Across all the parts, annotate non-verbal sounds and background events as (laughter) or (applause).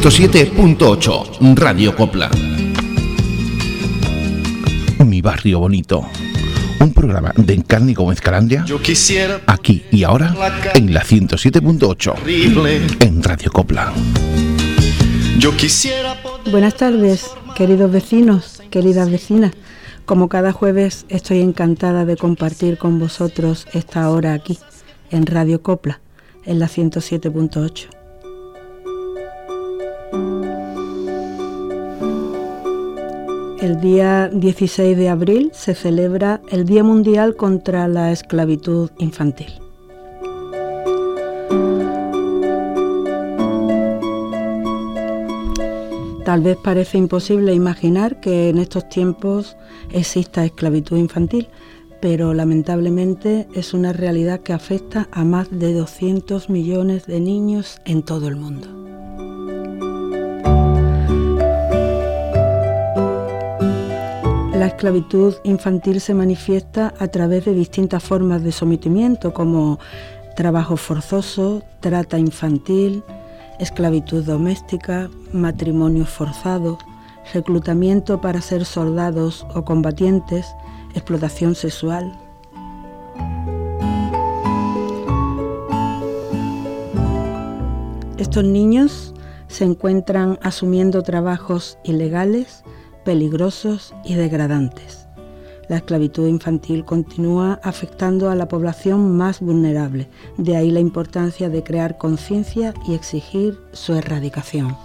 107.8 Radio Copla. Mi barrio bonito. Un programa de Encarni como Escalandia. Yo quisiera Aquí y ahora en la 107.8 horrible. en Radio Copla. Yo quisiera Buenas tardes, queridos vecinos, queridas vecinas. Como cada jueves estoy encantada de compartir con vosotros esta hora aquí, en Radio Copla, en la 107.8. El día 16 de abril se celebra el Día Mundial contra la Esclavitud Infantil. Tal vez parece imposible imaginar que en estos tiempos exista esclavitud infantil, pero lamentablemente es una realidad que afecta a más de 200 millones de niños en todo el mundo. La esclavitud infantil se manifiesta a través de distintas formas de sometimiento como trabajo forzoso, trata infantil, esclavitud doméstica, matrimonio forzado, reclutamiento para ser soldados o combatientes, explotación sexual. Estos niños se encuentran asumiendo trabajos ilegales, peligrosos y degradantes. La esclavitud infantil continúa afectando a la población más vulnerable, de ahí la importancia de crear conciencia y exigir su erradicación.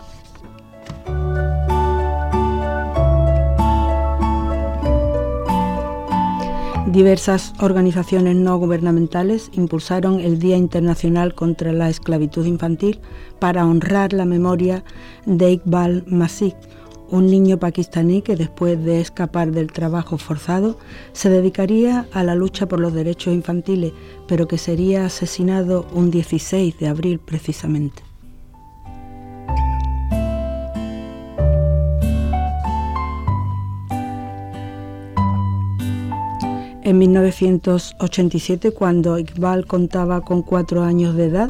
Diversas organizaciones no gubernamentales impulsaron el Día Internacional contra la Esclavitud Infantil para honrar la memoria de Iqbal Masih, un niño pakistaní que después de escapar del trabajo forzado se dedicaría a la lucha por los derechos infantiles, pero que sería asesinado un 16 de abril precisamente. En 1987, cuando Iqbal contaba con cuatro años de edad,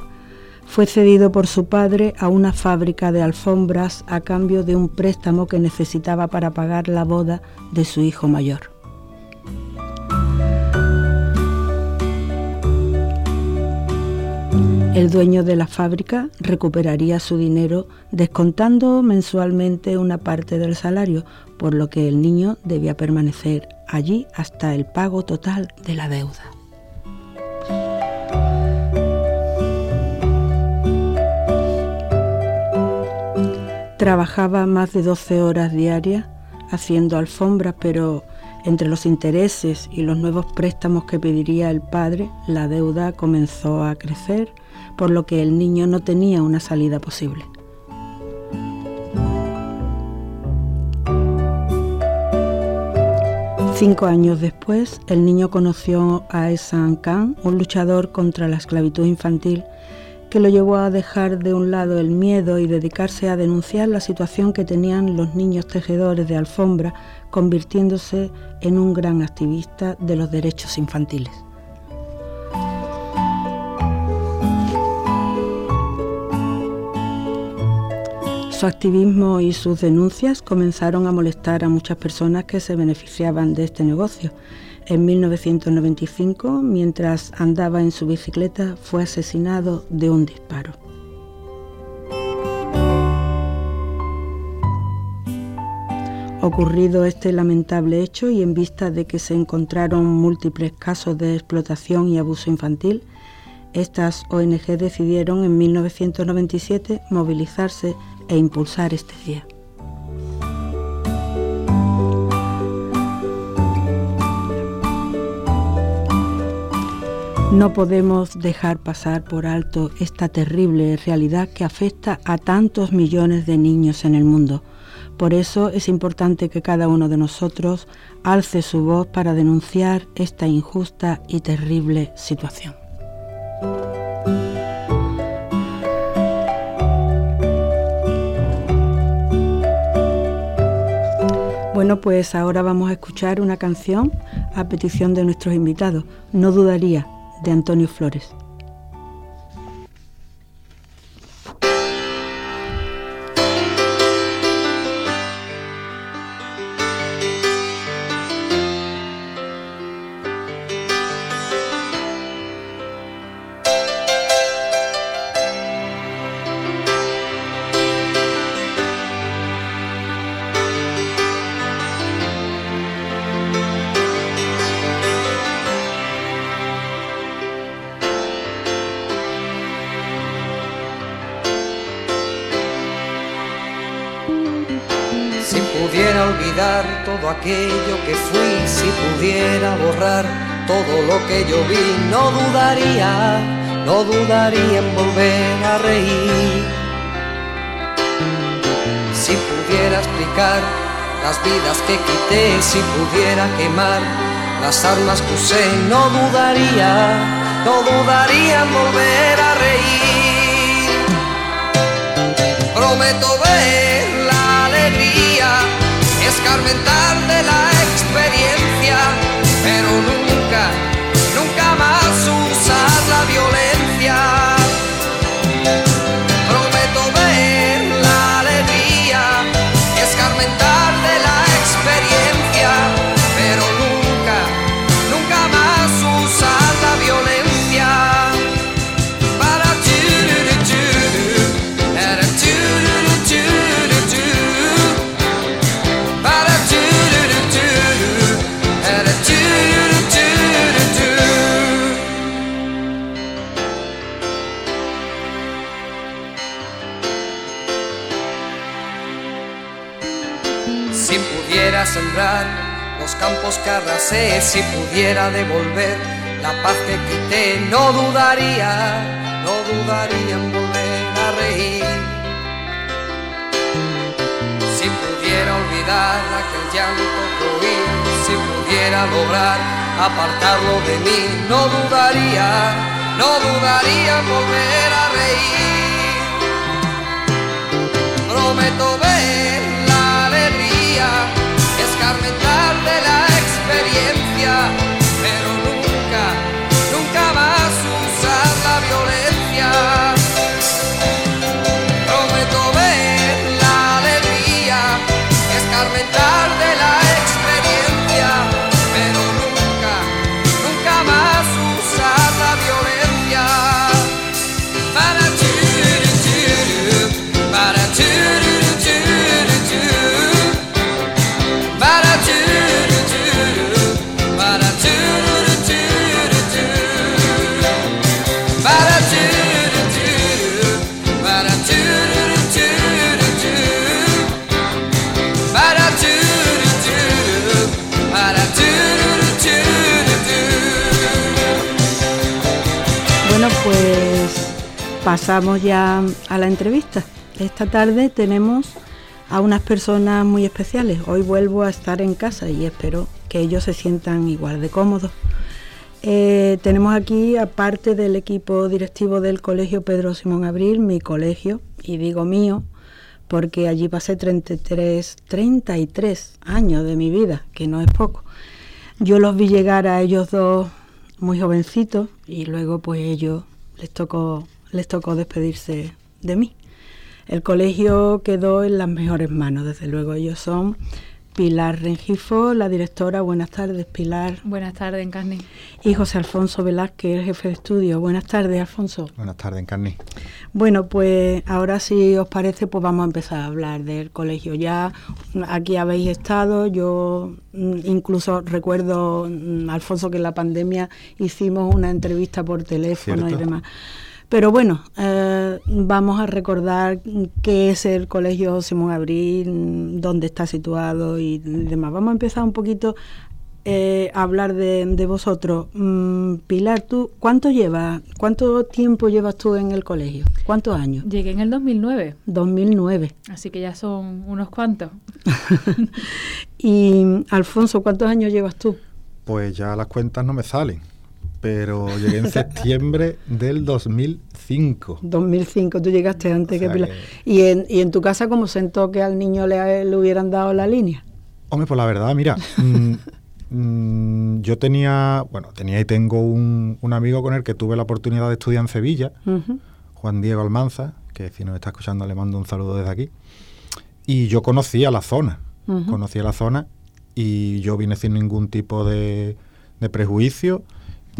fue cedido por su padre a una fábrica de alfombras a cambio de un préstamo que necesitaba para pagar la boda de su hijo mayor. El dueño de la fábrica recuperaría su dinero descontando mensualmente una parte del salario, por lo que el niño debía permanecer allí hasta el pago total de la deuda. Trabajaba más de 12 horas diarias haciendo alfombras, pero entre los intereses y los nuevos préstamos que pediría el padre, la deuda comenzó a crecer, por lo que el niño no tenía una salida posible. Cinco años después, el niño conoció a Esan Khan, un luchador contra la esclavitud infantil, que lo llevó a dejar de un lado el miedo y dedicarse a denunciar la situación que tenían los niños tejedores de alfombra, convirtiéndose en un gran activista de los derechos infantiles. Su activismo y sus denuncias comenzaron a molestar a muchas personas que se beneficiaban de este negocio. En 1995, mientras andaba en su bicicleta, fue asesinado de un disparo. Ocurrido este lamentable hecho y en vista de que se encontraron múltiples casos de explotación y abuso infantil, estas ONG decidieron en 1997 movilizarse e impulsar este día. No podemos dejar pasar por alto esta terrible realidad que afecta a tantos millones de niños en el mundo. Por eso es importante que cada uno de nosotros alce su voz para denunciar esta injusta y terrible situación. Bueno, pues ahora vamos a escuchar una canción a petición de nuestros invitados. No dudaría, de Antonio Flores. Que quité, si pudiera quemar las armas que usé, no dudaría, no dudaría en volver a reír. Prometo ver la alegría, escarmentar de la experiencia, pero nunca, nunca más usar la violencia. Si pudiera devolver la paz que quité, no dudaría, no dudaría en volver a reír. Si pudiera olvidar aquel llanto que si pudiera lograr apartarlo de mí, no dudaría, no dudaría en volver a reír. Prometo ver la alegría, escarmentar de la experiencia, pasamos ya a la entrevista. Esta tarde tenemos a unas personas muy especiales. Hoy vuelvo a estar en casa y espero que ellos se sientan igual de cómodos. Eh, tenemos aquí, aparte del equipo directivo del Colegio Pedro Simón Abril, mi colegio, y digo mío, porque allí pasé 33, 33 años de mi vida, que no es poco. Yo los vi llegar a ellos dos muy jovencitos y luego pues ellos les tocó, les tocó despedirse de mí. El colegio quedó en las mejores manos, desde luego. Ellos son Pilar Rengifo, la directora. Buenas tardes, Pilar. Buenas tardes, Encarni. Y José Alfonso Velázquez, el jefe de estudio. Buenas tardes, Alfonso. Buenas tardes, Encarni. Bueno, pues ahora si os parece, pues vamos a empezar a hablar del colegio. Ya aquí habéis estado, yo mm, incluso recuerdo, mm, Alfonso, que en la pandemia hicimos una entrevista por teléfono y demás. Pero bueno, eh, vamos a recordar qué es el Colegio Simón Abril, dónde está situado y demás. Vamos a empezar un poquito eh, a hablar de, de vosotros. Mm, Pilar, ¿tú cuánto llevas? ¿Cuánto tiempo llevas tú en el colegio? ¿Cuántos años? Llegué en el 2009, 2009. así que ya son unos cuantos. (laughs) Y Alfonso, ¿cuántos años llevas tú? Pues ya las cuentas no me salen, pero llegué en (laughs) septiembre del 2005. 2005, tú llegaste antes O que Pilar. que- ¿Y, en, ¿Y en tu casa cómo sentó que al niño le, le hubieran dado la línea? Hombre, pues la verdad, mira, (laughs) mm, mm, yo tenía, bueno, tenía y tengo un, un amigo con el que tuve la oportunidad de estudiar en Sevilla. Juan Diego Almanza, que si nos está escuchando le mando un saludo desde aquí. Y yo conocía la zona, Ujú. conocía la zona y yo vine sin ningún tipo de, de prejuicio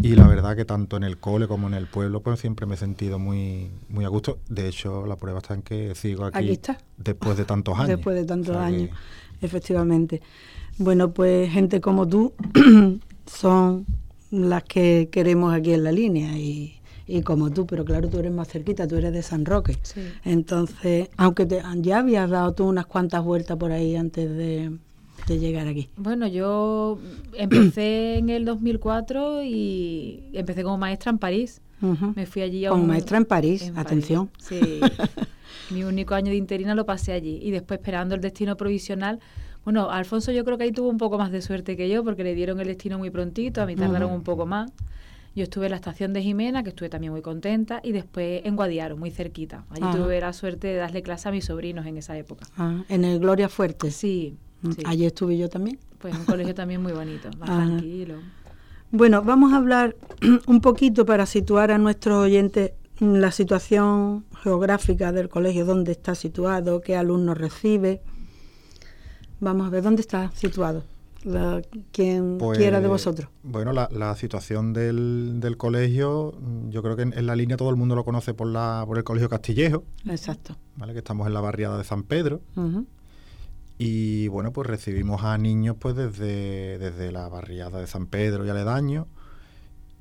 y la verdad que tanto en el cole como en el pueblo pues siempre me he sentido muy, muy a gusto. De hecho, la prueba está en que sigo aquí, Aquí está. después de tantos años. Después de tantos O sea que- años, efectivamente. Bueno, pues gente como tú (clears throat) son las que queremos aquí en la línea y, y como tú, pero claro, tú eres más cerquita, tú eres de San Roque. Sí. Entonces, aunque te, ya habías dado tú unas cuantas vueltas por ahí antes de, de llegar aquí. Bueno, yo empecé en el 2004 y empecé como maestra en París. Me fui allí a Como un- maestra en París, en atención. Sí. Mi único año de interina lo pasé allí y después esperando el destino provisional. Bueno, Alfonso yo creo que ahí tuvo un poco más de suerte que yo porque le dieron el destino muy prontito, a mí tardaron un poco más. Yo estuve en la estación de Jimena, que estuve también muy contenta, y después en Guadiaro, muy cerquita. Allí Ajá. tuve la suerte de darle clase a mis sobrinos en esa época. Ah, en el Gloria Fuerte. Sí, sí. Allí estuve yo también. Pues un colegio también muy bonito, más Ajá. tranquilo. Bueno, vamos a hablar (clears throat) un poquito para situar a nuestros oyentes la situación geográfica del colegio, dónde está situado, qué alumnos recibe. Vamos a ver, ¿dónde está situado? La- quien Pues, quiera de vosotros. Bueno, la, la situación del, del colegio, yo creo que en, en la línea todo el mundo lo conoce por, la, por el Colegio Castillejo, Exacto. ¿vale? que estamos en la barriada de San Pedro. Ujú. Y bueno, pues recibimos a niños pues desde, desde la barriada de San Pedro y aledaños.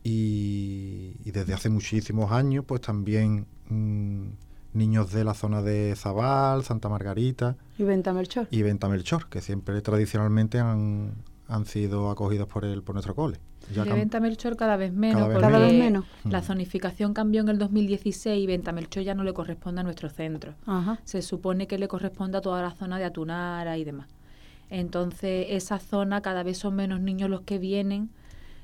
Y, y desde hace muchísimos años, pues también mm, niños de la zona de Zabal, Santa Margarita Y Venta Melchor. y Venta Melchor, que siempre tradicionalmente han, han sido acogidos por el, por nuestro cole. Ya de Venta Melchor cada vez menos, Cada vez porque menos. Cada vez menos. la Mm. zonificación cambió en el 2016 y Venta Melchor ya no le corresponde a nuestro centro. Ajá. Se supone que le corresponde a toda la zona de Atunara y demás. Entonces, esa zona cada vez son menos niños los que vienen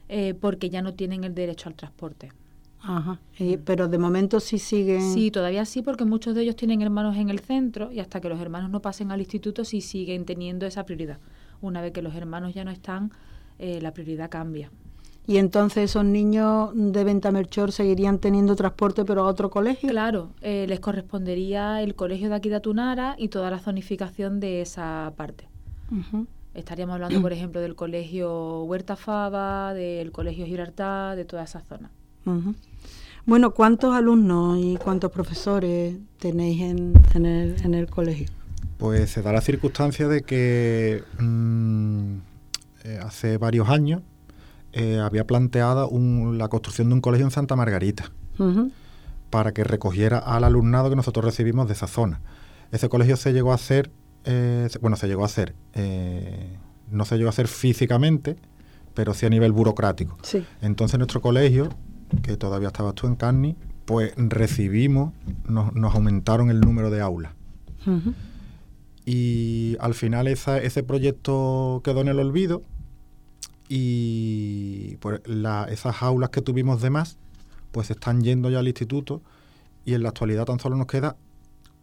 eh, porque ya no tienen el derecho al transporte. Ajá. Y- pero de momento sí siguen. Sí, todavía sí, porque muchos de ellos tienen hermanos en el centro y hasta que los hermanos no pasen al instituto sí siguen teniendo esa prioridad. Una vez que los hermanos ya no están, eh, la prioridad cambia. Y entonces esos niños de Venta Melchor seguirían teniendo transporte, pero a otro colegio. Claro, eh, les correspondería el colegio de aquí de Atunara y toda la zonificación de esa parte. Estaríamos hablando, por ejemplo, del colegio Huerta Fava, del colegio Gibraltar, de toda esa zona. Bueno, ¿cuántos alumnos y cuántos profesores tenéis en, en el, en el colegio? Pues se da la circunstancia de que mm, eh, hace varios años eh, había planteado un- la construcción de un colegio en Santa Margarita para que recogiera al alumnado que nosotros recibimos de esa zona. Ese colegio se llegó a hacer, eh, bueno, se llegó a hacer, eh, no se llegó a hacer físicamente, pero sí a nivel burocrático. Sí. Entonces nuestro colegio, que todavía estabas tú en Carni, pues recibimos, nos, nos aumentaron el número de aulas. Y al final esa- ese proyecto quedó en el olvido y pues, la- esas aulas que tuvimos de más pues están yendo ya al instituto y en la actualidad tan solo nos queda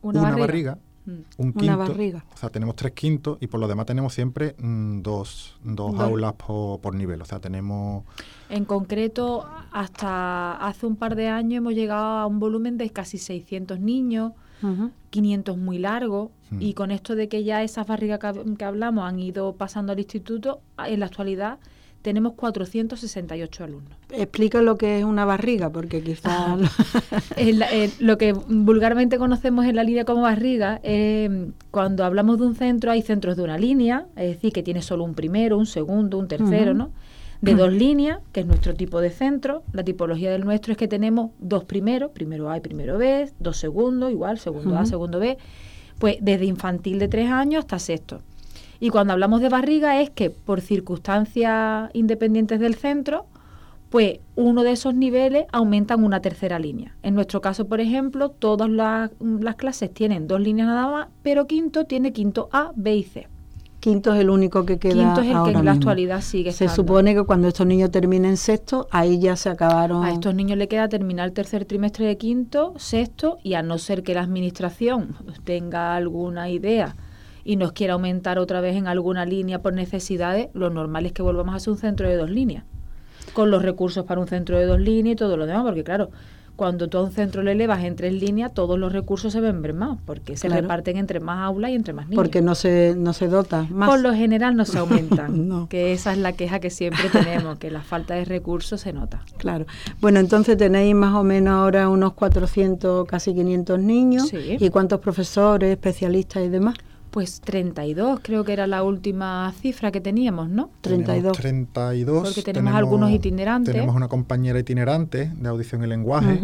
Una, una, barriga. barriga, Mm. un Una quinto. barriga. O sea, tenemos tres quintos y por lo demás tenemos siempre mm, dos, dos Dos. aulas po- por nivel. O sea, tenemos En concreto, hasta hace un par de años hemos llegado a un volumen de casi 600 niños, Ujú. 500 muy largos, Mm. y con esto de que ya esas barrigas que, hab- que hablamos han ido pasando al instituto, a- en la actualidad tenemos 468 alumnos. Explica lo que es una barriga, porque quizás... (laughs) En lo que vulgarmente conocemos en la línea como barriga, eh, cuando hablamos de un centro, hay centros de una línea, es decir, que tiene solo un primero, un segundo, un tercero. ¿no? De dos líneas, que es nuestro tipo de centro. La tipología del nuestro es que tenemos dos primeros, primero A y primero B, dos segundos, igual, segundo A, segundo B, pues desde infantil de tres años hasta sexto. Y cuando hablamos de barriga es que por circunstancias independientes del centro, pues uno de esos niveles aumentan una tercera línea. En nuestro caso, por ejemplo, todas las, las clases tienen dos líneas nada más, pero quinto tiene quinto A, B y C. Quinto es el único que queda Quinto es el que ahora en la mismo. actualidad sigue Se estando. supone que cuando estos niños terminen sexto, ahí ya se acabaron... A estos niños le queda terminar el tercer trimestre de quinto, sexto, y a no ser que la administración tenga alguna idea y nos quiera aumentar otra vez en alguna línea por necesidades, lo normal es que volvamos a hacer un centro de dos líneas, con los recursos para un centro de dos líneas y todo lo demás, porque claro, cuando tú a un centro le elevas en tres líneas, todos los recursos se ven más, porque se Claro. reparten entre más aulas y entre más niños. Porque no se, no se dota más. Por lo general no se aumentan, (laughs) No. que esa es la queja que siempre tenemos, que la falta de recursos se nota. (laughs) Claro. Bueno, entonces tenéis más o menos ahora unos 400, casi 500 niños. Sí. ¿Y cuántos profesores, especialistas y demás? Pues 32 creo que era la última cifra que teníamos, ¿no? 32. 32. Porque tenemos algunos itinerantes. Tenemos una compañera itinerante de audición y lenguaje,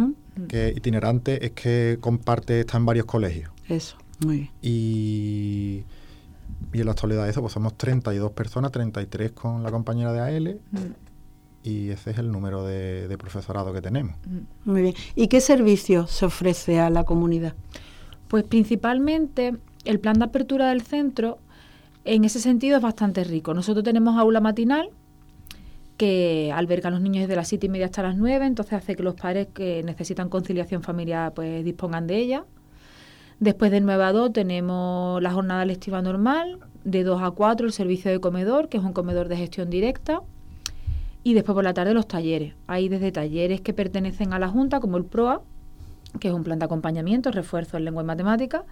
que iterante es que comparte, está en varios colegios. Eso, muy bien. Y, y en la actualidad eso, pues somos 32 personas, 33 con la compañera de AL, Mm, y ese es el número de, de profesorado que tenemos. mm. Muy bien. ¿Y qué servicio se ofrece a la comunidad? Pues principalmente el plan de apertura del centro en ese sentido es bastante rico. Nosotros tenemos aula matinal que alberga a los niños desde las siete y media hasta las 9, entonces hace que los padres que necesitan conciliación familiar pues dispongan de ella. Después de 9 a 2 tenemos la jornada lectiva normal, de 2 a 4 el servicio de comedor, que es un comedor de gestión directa, y después por la tarde los talleres. Hay desde talleres que pertenecen a la Junta, como el PROA, que es un plan de acompañamiento, refuerzo en lengua y matemática,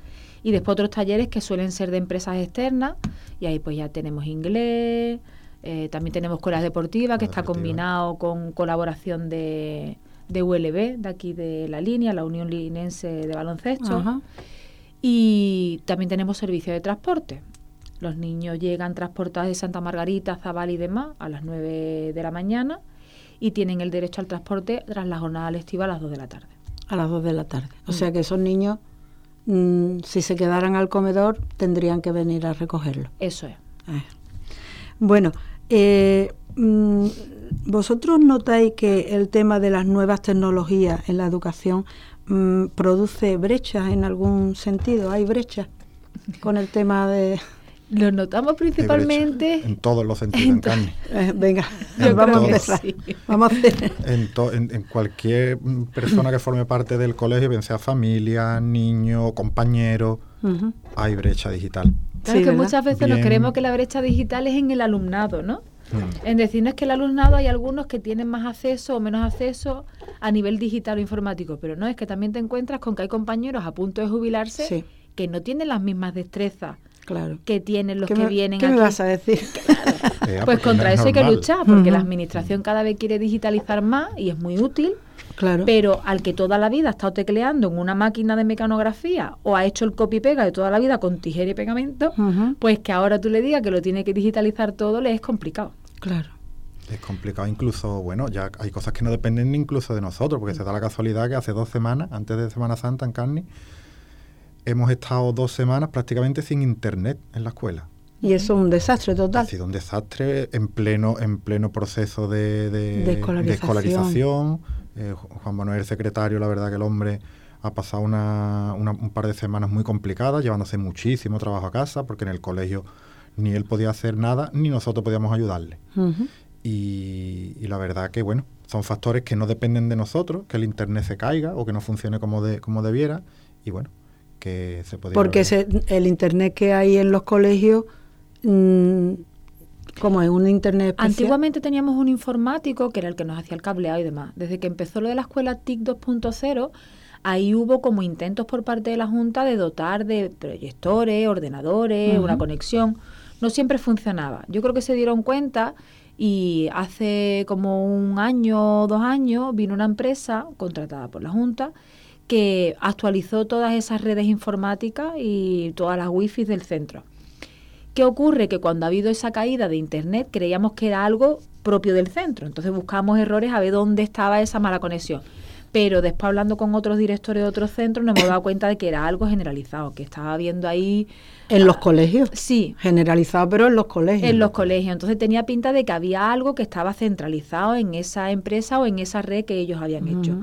y después otros talleres que suelen ser de empresas externas, y ahí pues ya tenemos inglés, eh, también tenemos escuelas deportivas, que está combinado con colaboración de, de ULB, de aquí de la línea, la Unión Linense de Baloncesto, Ajá. y también tenemos servicio de transporte. Los niños llegan transportados de Santa Margarita, Zabal y demás a las 9 de la mañana y tienen el derecho al transporte tras la jornada lectiva a las 2 de la tarde. A las 2 de la tarde. O Mm. sea que esos niños, mm, si se quedaran al comedor, tendrían que venir a recogerlo. Eso es. Ah. Bueno, eh, mm, ¿vosotros notáis que el tema de las nuevas tecnologías en la educación produce brechas en algún sentido? ¿Hay brechas con el tema de...? Lo notamos principalmente... En todos los sentidos, en carne. (laughs) Eh, venga, Yo vamos a creo que empezar. sí. Vamos a hacer... En, to- en- en cualquier persona que forme parte del colegio, bien sea familia, niño, compañero, hay brecha digital. Claro Sí, que ¿verdad? muchas veces nos creemos que la brecha digital es en el alumnado, ¿no? Mm. En decir, no es que el alumnado hay algunos que tienen más acceso o menos acceso a nivel digital o informático, pero no, es que también te encuentras con que hay compañeros a punto de jubilarse Sí. que no tienen las mismas destrezas Claro. que tienen los ¿Qué que me, vienen ¿qué aquí. me vas a decir? (laughs) Eh, Pues porque contra no es eso hay que luchar, porque la administración cada vez quiere digitalizar más y es muy útil, Claro. pero al que toda la vida ha estado tecleando en una máquina de mecanografía o ha hecho el copy-pega de toda la vida con tijera y pegamento, pues que ahora tú le digas que lo tiene que digitalizar todo le es complicado. Claro. Es complicado, incluso, bueno, ya hay cosas que no dependen incluso de nosotros, porque se da la casualidad que hace dos semanas, antes de Semana Santa en Carni, hemos estado dos semanas prácticamente sin internet en la escuela. Y eso es un desastre Ha total. sido un desastre en pleno, en pleno proceso de, de- De escolarización. de escolarización. Eh, Ju- Juan Manuel, el secretario, la verdad que el hombre ha pasado una- una- un par de semanas muy complicadas, llevándose muchísimo trabajo a casa, porque en el colegio ni él podía hacer nada, ni nosotros podíamos ayudarle. Y, y la verdad que, bueno, son factores que no dependen de nosotros, que el Internet se caiga o que no funcione como, de, como debiera. Y bueno, que se podría... Porque ese- el internet que hay en los colegios, mm, como es un internet especial. Antiguamente teníamos un informático que era el que nos hacía el cableado y demás. Desde que empezó lo de la escuela TIC 2.0, ahí hubo como intentos por parte de la Junta de dotar de proyectores, ordenadores, una conexión. No siempre funcionaba. Yo creo que se dieron cuenta y hace como un año o dos años vino una empresa contratada por la Junta que actualizó todas esas redes informáticas y todas las wifi del centro. ¿Qué ocurre? Que cuando ha habido esa caída de Internet creíamos que era algo propio del centro. Entonces buscamos errores a ver dónde estaba esa mala conexión. Pero después hablando con otros directores de otros centros nos hemos dado cuenta de que era algo generalizado, que estaba habiendo ahí... En los colegios. Sí, Generalizado, pero en los colegios. en los colegios. Entonces tenía pinta de que había algo que estaba centralizado en esa empresa o en esa red que ellos habían hecho.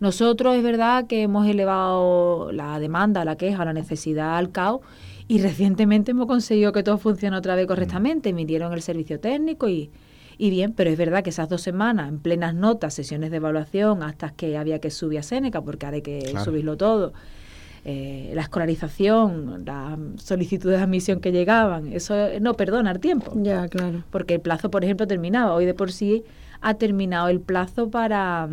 Nosotros es verdad que hemos elevado la demanda, la queja, la necesidad al CAO y recientemente hemos conseguido que todo funcione otra vez correctamente. Midieron el servicio técnico y, y bien, pero es verdad que esas dos semanas, en plenas notas, sesiones de evaluación, hasta que había que subir a Seneca, porque ahora hay que Claro. subirlo todo, eh, la escolarización, las solicitudes de admisión que llegaban, eso no perdona el tiempo Ya, claro. porque el plazo, por ejemplo, terminaba. Hoy de por sí ha terminado el plazo para,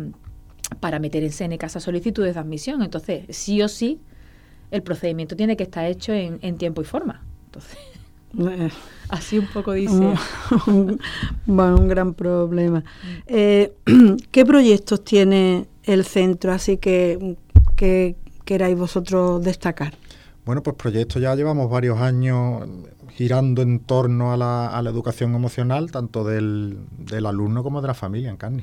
para meter en Seneca esas solicitudes de admisión. Entonces, sí o sí, el procedimiento tiene que estar hecho en, en tiempo y forma. Entonces, Eh, (laughs) así un poco dice. un, bueno, un gran problema. Eh, (clears throat) ¿Qué proyectos tiene el centro así que, que queráis vosotros destacar? Bueno, pues proyectos ya llevamos varios años girando en torno a la, a la educación emocional, tanto del, del, alumno como de la familia en Carni.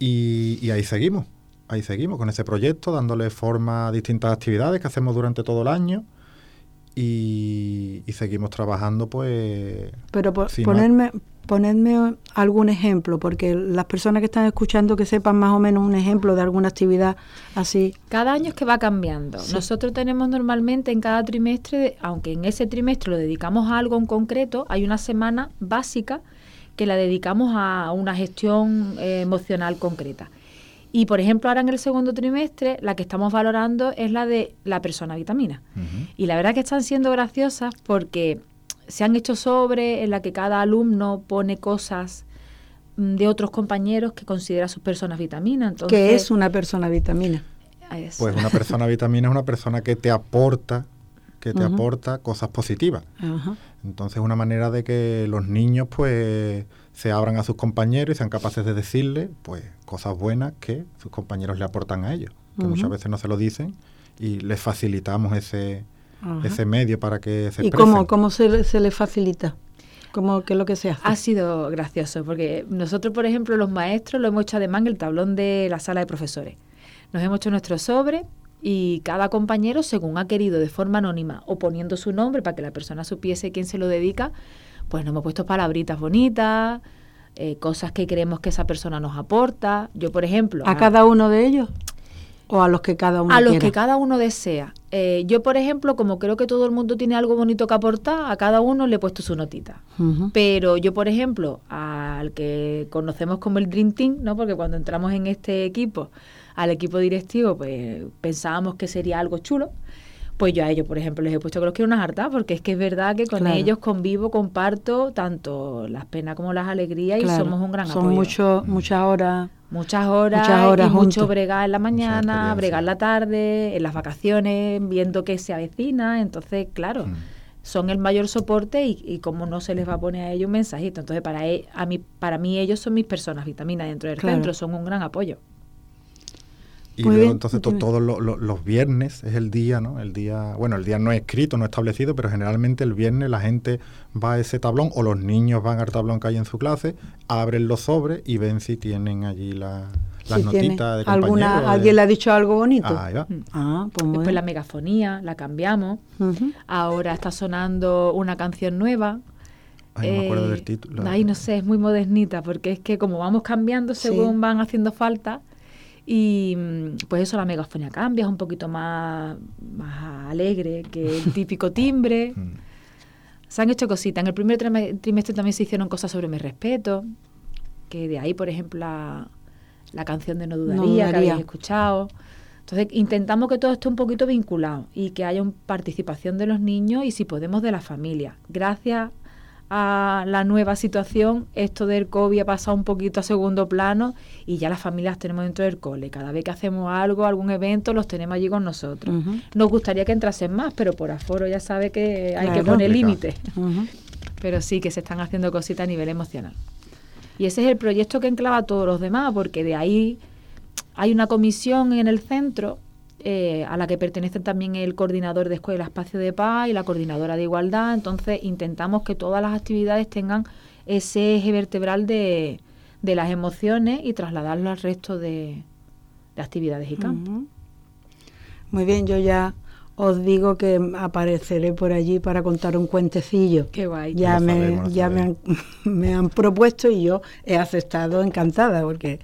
Y, y, ahí seguimos, ahí seguimos con ese proyecto, dándole forma a distintas actividades que hacemos durante todo el año. Y, y seguimos trabajando, pues. Pero por, ponerme, ponedme algún ejemplo, porque las personas que están escuchando que sepan más o menos un ejemplo de alguna actividad así. Cada año es que va cambiando. Sí. Nosotros tenemos normalmente en cada trimestre, aunque en ese trimestre lo dedicamos a algo en concreto, hay una semana básica que la dedicamos a una gestión eh, emocional concreta. Y por ejemplo, ahora en el segundo trimestre, la que estamos valorando es la de la persona vitamina. Uh -huh. Y la verdad que están siendo graciosas porque se han hecho sobre en la que cada alumno pone cosas mm, de otros compañeros que considera sus personas vitamina. Entonces, ¿Qué es una persona vitamina? Es. Pues una persona vitamina es una persona que te aporta que te uh -huh. aporta cosas positivas. Uh -huh. Entonces, una manera de que los niños pues se abran a sus compañeros y sean capaces de decirle pues cosas buenas que sus compañeros le aportan a ellos, que uh -huh. muchas veces no se lo dicen y les facilitamos ese, ese medio para que se ¿Y cómo, cómo se, se le facilita? ¿Cómo, ¿Qué es lo que se hace? Ha sido gracioso, porque nosotros, por ejemplo, los maestros lo hemos hecho además en el tablón de la sala de profesores. Nos hemos hecho nuestro sobre y cada compañero, según ha querido, de forma anónima o poniendo su nombre para que la persona supiese quién se lo dedica, pues nos hemos puesto palabritas bonitas, eh, cosas que creemos que esa persona nos aporta. Yo, por ejemplo... ¿A, a cada uno de ellos? ¿O a los que cada uno A quiera? los que cada uno desea. Eh, yo, por ejemplo, como creo que todo el mundo tiene algo bonito que aportar, a cada uno le he puesto su notita. Uh -huh. Pero yo, por ejemplo, al que conocemos como el Dream Team, ¿no? porque cuando entramos en este equipo, al equipo directivo, pues pensábamos que sería algo chulo. Pues yo a ellos, por ejemplo, les he puesto que los quiero unas hartas, porque es que es verdad que con claro. ellos convivo, comparto tanto las penas como las alegrías claro. y somos un gran Son apoyo. Mucho, muchas horas. Muchas horas, muchas horas y juntos. mucho bregar en la mañana, bregar en la tarde, en las vacaciones, viendo que se avecina. Entonces, claro, mm. son el mayor soporte y, y como no se les va a poner a ellos un mensajito. Entonces, para, e, a mí, para mí ellos son mis personas vitaminas dentro del claro. centro, son un gran apoyo. Y Muy luego, bien, entonces to, todos lo, lo, los viernes es el día, ¿no? El día, bueno, el día no es escrito, no establecido, pero generalmente el viernes la gente va a ese tablón o los niños van al tablón que hay en su clase, abren los sobres y ven si tienen allí la, las si notitas de alguna, de... ¿Alguien le ha dicho algo bonito? Ahí va. Ah, pues Después bien. la megafonía, la cambiamos. Uh -huh. Ahora está sonando una canción nueva. Ay, no eh, me acuerdo del título. Ay, no sé, es muy modernita, porque es que como vamos cambiando según sí. van haciendo falta, y pues eso, la megafonía cambia, es un poquito más, más alegre que el (laughs) típico timbre. se han hecho cositas. En el primer trimestre también se hicieron cosas sobre mi respeto, que de ahí, por ejemplo, la, la canción de No dudaría, no dudaría, que habéis escuchado. Entonces, intentamos que todo esté un poquito vinculado y que haya una participación de los niños y, si podemos, de la familia. Gracias a la nueva situación, esto del COVID ha pasado un poquito a segundo plano y ya las familias tenemos dentro del cole. Cada vez que hacemos algo, algún evento, los tenemos allí con nosotros. Uh -huh. Nos gustaría que entrasen más, pero por aforo ya sabe que hay claro, que poner límites. Uh -huh. Pero sí que se están haciendo cositas a nivel emocional. Y ese es el proyecto que enclava a todos los demás, porque de ahí hay una comisión en el centro eh, a la que pertenece también el coordinador de Escuela Espacio de Paz y la coordinadora de Igualdad. Entonces intentamos que todas las actividades tengan ese eje vertebral de, de las emociones y trasladarlo al resto de, de actividades y campos. Muy bien, yo ya os digo que apareceré por allí para contar un cuentecillo. Qué guay. Ya, me, sabemos, ya me, han, (laughs) me, han, propuesto y yo he aceptado encantada, porque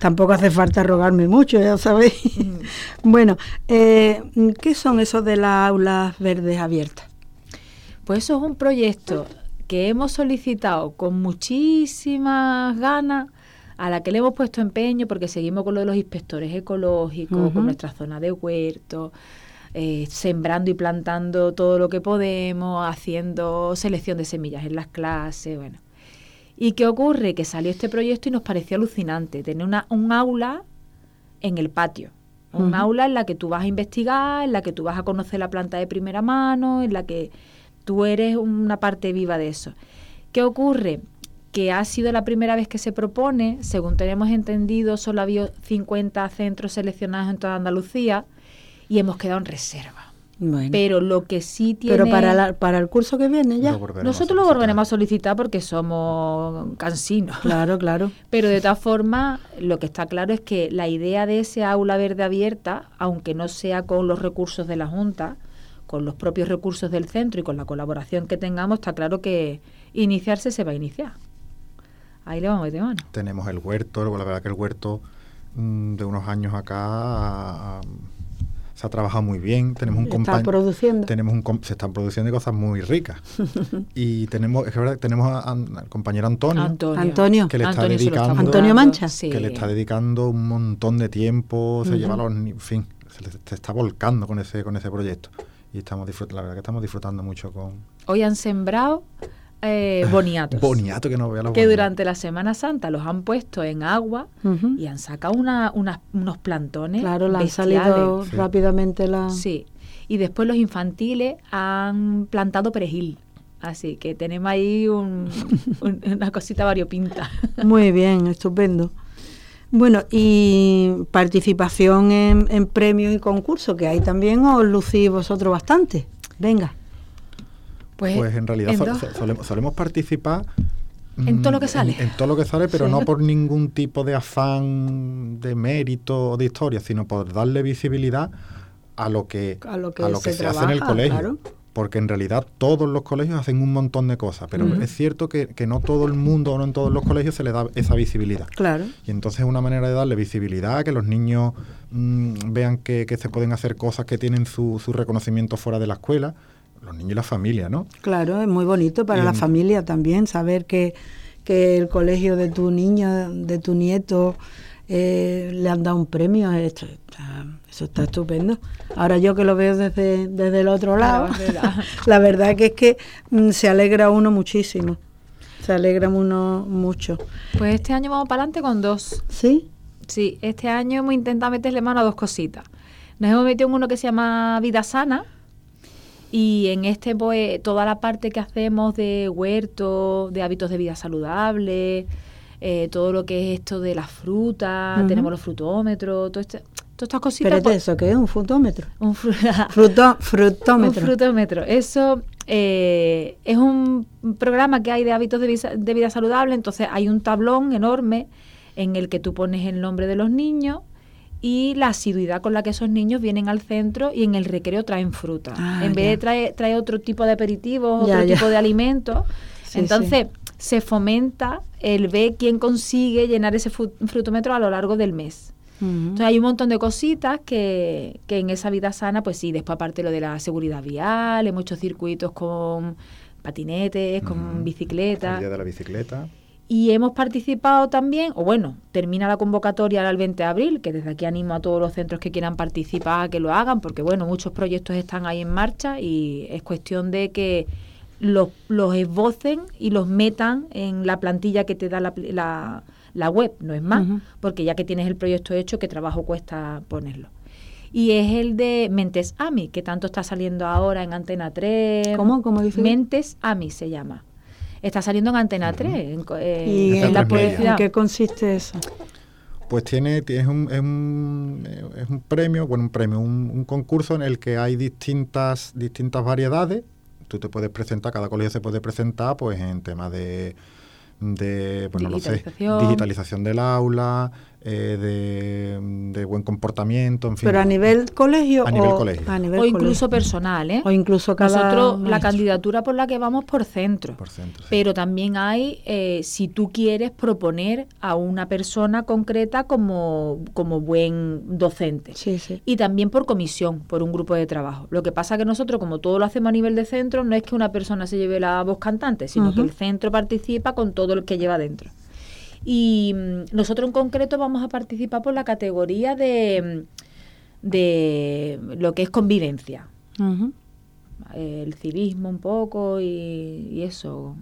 tampoco hace falta rogarme mucho, ya sabéis. Mm. (laughs) bueno, eh, ¿qué son esos de las aulas verdes abiertas? Pues eso es un proyecto que hemos solicitado con muchísimas ganas a la que le hemos puesto empeño porque seguimos con lo de los inspectores ecológicos, uh -huh. con nuestra zona de huertos, eh, sembrando y plantando todo lo que podemos, haciendo selección de semillas en las clases, bueno. ¿Y qué ocurre? Que salió este proyecto y nos pareció alucinante tener una, un aula en el patio. Un uh -huh. aula en la que tú vas a investigar, en la que tú vas a conocer la planta de primera mano, en la que tú eres una parte viva de eso. ¿Qué ocurre? Que ha sido la primera vez que se propone, según tenemos entendido, solo había 50 centros seleccionados en toda Andalucía, y hemos quedado en reserva. Bueno. Pero lo que sí tiene... Pero para, la- para el curso que viene ya. Lo Nosotros lo volveremos a solicitar porque somos cansinos. Claro, claro. Pero de todas formas, lo que está claro es que la idea de ese aula verde abierta, aunque no sea con los recursos de la Junta, con los propios recursos del centro y con la colaboración que tengamos, está claro que iniciarse se va a iniciar. Ahí le vamos a meter mano. Tenemos el huerto, la verdad que el huerto mm, de unos años acá ah, se ha trabajado muy bien. Tenemos un Está compañ- produciendo. tenemos un se están produciendo cosas muy ricas. (laughs) y tenemos, es que verdad, tenemos a- a- al compañero Antonio, Antonio. Antonio. que le está Antonio lo está dedicando Antonio Mancha. sí. que le está dedicando un montón de tiempo, se lleva los, en fin, se, le- se está volcando con ese con ese proyecto. Y estamos disfrutando, la verdad que estamos disfrutando mucho con Hoy han sembrado eh, (laughs) boniatos. Boniato que no vea los que boniatos. durante la Semana Santa los han puesto en agua y han sacado una, unas- unos plantones. Claro, le han bestiales. salido Sí. rápidamente la... Sí. Y después los infantiles han plantado perejil. Así que tenemos ahí un- (laughs) un- una cosita variopinta. Muy bien, estupendo. Bueno, y participación en, en premios y concursos, que ahí también os lucís vosotros bastante. Venga. Pues, Pues en realidad en solemos, solemos participar En todo lo mm, que sale. En, en todo lo que sale, pero Sí. no por ningún tipo de afán de mérito o de historia, sino por darle visibilidad a lo que, A lo que se, se hace en el colegio. claro. Porque en realidad todos los colegios hacen un montón de cosas, pero es cierto que, que no todo el mundo o no en todos los colegios se le da esa visibilidad. Claro. Y entonces es una manera de darle visibilidad, que los niños mm, vean que, que se pueden hacer cosas que tienen su, su reconocimiento fuera de la escuela, los niños y la familia, ¿no? Claro, es muy bonito para Y la en- familia también saber que, que el colegio de tu niño, de tu nieto, eh, le han dado un premio. Esto está- eso está estupendo. Ahora yo que lo veo desde, desde el otro lado, (laughs) la verdad que es que mm, se alegra uno muchísimo. Se alegra uno mucho. pues este año vamos para adelante con dos. ¿Sí? Sí, este año hemos intentado meterle mano a dos cositas. Nos hemos metido en uno que se llama Vida Sana. Y en este, pues, toda la parte que hacemos de huerto, de hábitos de vida saludable, eh, todo lo que es esto de las frutas, tenemos los frutómetros, todo este- todas estas cositas. Espérate, pues, ¿eso qué es? ¿Un frutómetro? (laughs) un, fru- Fruto, un frutómetro. frutómetro. Eso eh, es un programa que hay de hábitos de vida, de vida saludable. Entonces hay un tablón enorme en el que tú pones el nombre de los niños y la asiduidad con la que esos niños vienen al centro y en el recreo traen fruta. Ah, en vez ya. de traer, traer otro tipo de aperitivos, Ya, otro ya. tipo de alimentos. (laughs) Sí, Entonces se fomenta el ver quién consigue llenar ese frutómetro a lo largo del mes. Entonces hay un montón de cositas que, que en esa vida sana, pues sí, después aparte lo de la seguridad vial, hay muchos circuitos con patinetes, con Ujú. El bicicletas. día de la bicicleta. Y hemos participado también, o bueno, termina la convocatoria ahora el 20 de abril, que desde aquí animo a todos los centros que quieran participar a que lo hagan, porque bueno, muchos proyectos están ahí en marcha y es cuestión de que los, los esbocen y los metan en la plantilla que te da la, la, la web, no es más, porque ya que tienes el proyecto hecho, ¿qué trabajo cuesta ponerlo? Y es el de Mentes AMI, que tanto está saliendo ahora en Antena 3. ¿Cómo? ¿Cómo dice? Mentes AMI se llama. Está saliendo en Antena 3, en, co- eh, ¿Y en la publicidad. en qué consiste eso? Pues tiene, es un, es un, eh, es un premio, bueno, un premio, un, un concurso en el que hay distintas, distintas variedades. Tú te puedes presentar, cada colegio se puede presentar pues en temas de, de pues no lo sé, Digitalización. digitalización del aula, eh, de, de buen comportamiento, en fin. ¿Pero a nivel colegio A nivel o colegio. a nivel O incluso colegio? personal, ¿eh? o incluso cada Nosotros, la candidatura por la que vamos por centro. por centro, sí. Pero también hay, eh, si tú quieres proponer a una persona concreta como, como buen docente. Sí, sí. Y también por comisión, por un grupo de trabajo. Lo que pasa que nosotros, como todo lo hacemos a nivel de centro, no es que una persona se lleve la voz cantante, sino que el centro participa con todo lo que lleva dentro. Y mm, nosotros en concreto vamos a participar por la categoría de, mm, de lo que es convivencia. El civismo un poco y, y eso,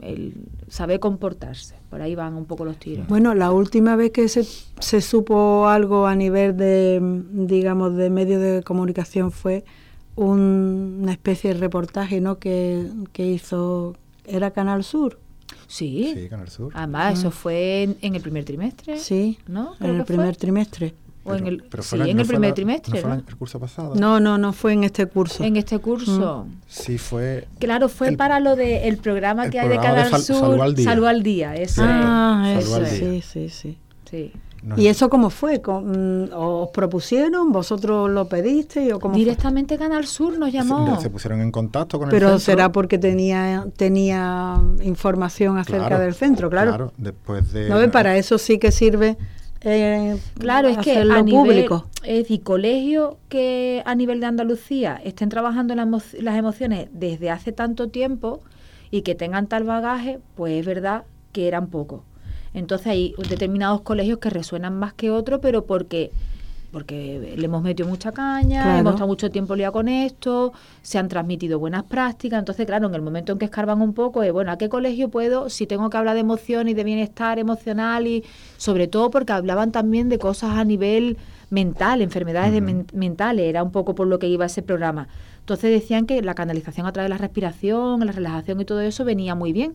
el saber comportarse. Por ahí van un poco los tiros. Bueno, la última vez que se, se supo algo a nivel de, mm, digamos, de medios de comunicación fue un- una especie de reportaje, ¿no? Que, que hizo, era Canal Sur, Sí, Sí, Canal Sur. además eso fue en, en el primer trimestre. sí, ¿no? Creo en el fue. primer trimestre. O en el, pero sí, en ¿no el fue primer la- trimestre. ¿no ¿no? el curso pasado? No, no, no fue en este curso. En este curso. Sí, fue. Claro, fue El- para lo del programa el que hay de programa de Canal Sal- Sur. Salud al Día. Salud al día, eso ah, es, eso, sí, sí, sí. Sí. No- ¿Y eso cómo fue? ¿Con- mm, ¿Os propusieron? ¿Vosotros lo pedisteis? ¿O cómo fue? Directamente Canal Sur nos llamó. se, se pusieron en contacto con el Pero centro. será porque tenía tenía información acerca Claro, del centro, claro. después de. No ve, para eso sí que sirve eh, Claro, es que a nivel, público. es decir, colegios que a nivel de Andalucía estén trabajando las, emo- las emociones desde hace tanto tiempo y que tengan tal bagaje, pues es verdad que eran pocos. Entonces hay determinados colegios que resuenan más que otros, pero porque porque le hemos metido mucha caña, Claro. hemos estado mucho tiempo liado con esto, se han transmitido buenas prácticas, entonces claro, en el momento en que escarban un poco, es bueno, ¿a qué colegio puedo? Si tengo que hablar de emoción y de bienestar emocional y sobre todo porque hablaban también de cosas a nivel mental, enfermedades de men- mentales, era un poco por lo que iba ese programa. Entonces decían que la canalización a través de la respiración, la relajación y todo eso venía muy bien.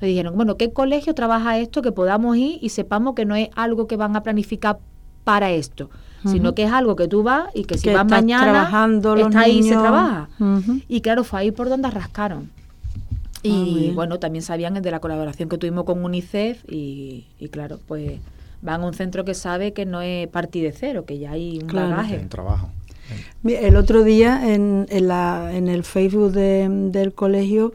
Entonces dijeron, bueno, ¿qué colegio trabaja esto que podamos ir y sepamos que no es algo que van a planificar para esto, sino que es algo que tú vas y que si Que vas estás mañana trabajando los está ahí y se niños. trabaja. Y claro, fue ahí por donde rascaron. Ah, Y bueno, también sabían de la colaboración que tuvimos con UNICEF y, y claro, pues van a un centro que sabe que no es partir de cero, que ya hay un Claro. bagaje. Trabajo. El otro día en, en, la, en el Facebook de- del colegio,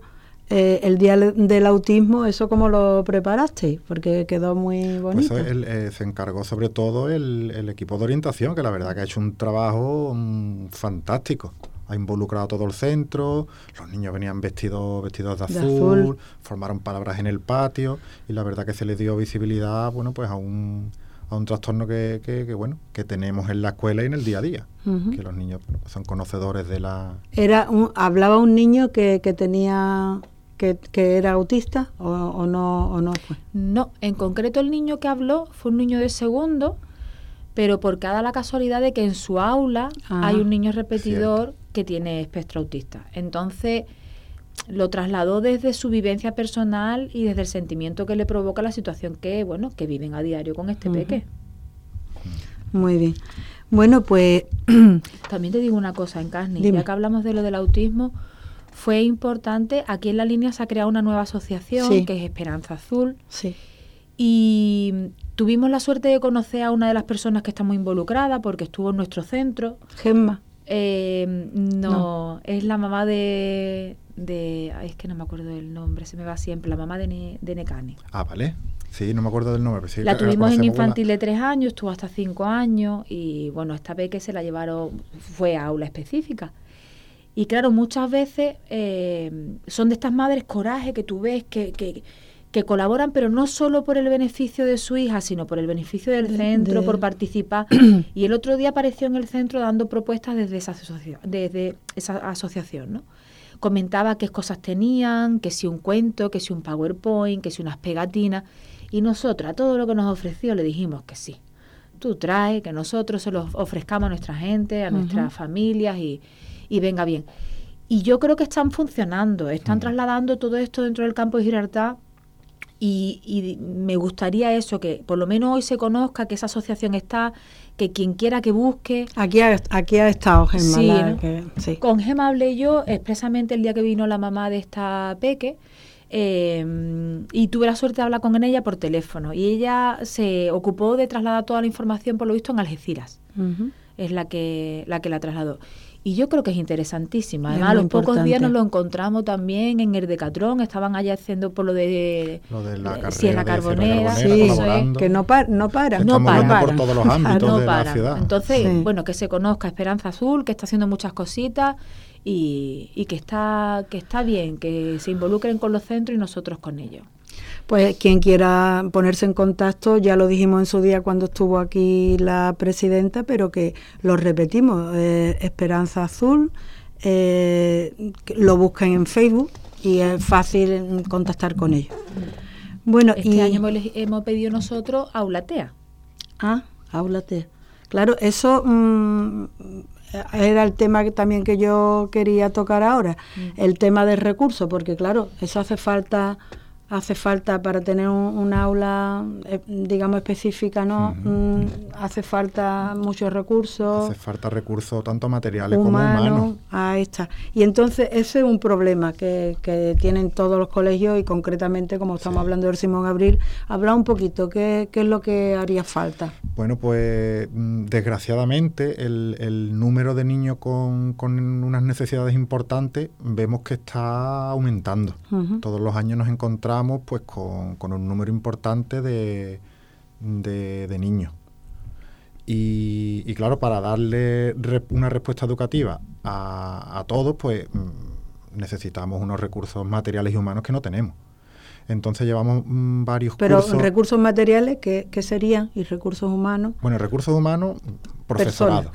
eh, el día del autismo, ¿eso cómo lo preparasteis? Porque quedó muy Pues bonito. eso, el, eh, se encargó sobre todo el, el equipo de orientación, que la verdad que ha hecho un trabajo mm, fantástico. Ha involucrado a todo el centro, los niños venían vestidos vestidos de De azul, formaron palabras en el patio y la verdad que se les dio visibilidad bueno pues a un, a un trastorno que, que- que, bueno que tenemos en la escuela y en el día a día. Que los niños pues son conocedores de la... Era un, ¿Hablaba un niño que, que tenía que, que era autista o, o no o no fue? No, en concreto el niño que habló fue un niño de segundo, pero por cada la casualidad de que en su aula Ah, hay un niño repetidor que tiene espectro autista. Entonces lo trasladó desde su vivencia personal y desde el sentimiento que le provoca la situación que, bueno, que viven a diario con este Ujú. peque. Muy bien. Bueno, pues (clears throat) También te digo una cosa, en ya que hablamos de lo del autismo, fue importante, aquí en la línea se ha creado una nueva asociación Sí. que es Esperanza Azul, sí. y tuvimos la suerte de conocer a una de las personas que estamos involucradas porque estuvo en nuestro centro. Gemma. Eh, no, No. es la mamá de, de... ay, es que no me acuerdo del nombre, se me va siempre, la mamá de, Ne- de Necane. Ah, vale. Sí, no me acuerdo del nombre. pero sí la tuvimos en infantil de tres años, estuvo hasta cinco años y bueno, esta vez que se la llevaron fue a aula específica. Y claro, muchas veces eh, son de estas madres coraje que tú ves que, que, que colaboran, pero no solo por el beneficio de su hija, sino por el beneficio del De- centro, de- por participar. (clears throat) y el otro día apareció en el centro dando propuestas desde esa, asocia- desde esa asociación, ¿no? Comentaba qué cosas tenían, que si un cuento, que si un PowerPoint, que si unas pegatinas. Y nosotros, a todo lo que nos ofreció, le dijimos que sí. Tú trae, que nosotros se lo ofrezcamos a nuestra gente, a nuestras familias y, y venga bien. Y yo creo que están funcionando, están trasladando todo esto dentro del campo de Gibraltar y, y me gustaría eso, que por lo menos hoy se conozca que esa asociación está, que quien quiera que busque. Aquí ha, aquí ha estado Gemma. Sí, la ¿no? que- sí. Con Gema hablé yo expresamente el día que vino la mamá de esta peque eh, y tuve la suerte de hablar con ella por teléfono y ella se ocupó de trasladar toda la información por lo visto en Algeciras es la que la que la trasladó y yo creo que es interesantísima. Es Además, a los pocos días nos lo encontramos también en el Decatrón. Estaban allá haciendo por lo de, Lo de la eh, carrera Sierra de Sierra Carbonera. Carbonera, Sí. Que no, par, no para. No para. por todos los (laughs) ámbitos no de para. la ciudad. Entonces, Sí. bueno, que se conozca Esperanza Azul, que está haciendo muchas cositas y, y que está que está bien, que se involucren con los centros y nosotros con ellos. Pues quien quiera ponerse en contacto, ya lo dijimos en su día cuando estuvo aquí la presidenta, pero que lo repetimos, eh, Esperanza Azul, eh, lo buscan en Facebook y es fácil contactar con ellos. Bueno, Este y, año hemos, hemos pedido nosotros Aulatea. Ah, háblate. Claro, eso mm, era el tema que también que yo quería tocar ahora, el tema del recurso, porque claro, eso hace falta hace falta para tener un, aula, eh, digamos, específica, ¿no? Mm, hace falta muchos recursos. Hace falta recursos tanto materiales como humanos. Ahí está. Y entonces ese es un problema que, que tienen todos los colegios y concretamente, como estamos hablando del Simón Abril, habla un poquito, ¿qué, ¿qué, es lo que haría falta? Bueno, pues mm, desgraciadamente el, el número de niños con, con, unas necesidades importantes vemos que está aumentando. Todos los años nos encontramos pues con, un número importante de, de, niños. Y, claro, para darle una respuesta educativa a, a todos, pues mm, necesitamos unos recursos materiales y humanos que no tenemos. Entonces llevamos mm, varios Pero cursos. recursos materiales, ¿qué, serían? ¿Y recursos humanos? Bueno, recursos humanos, profesorado.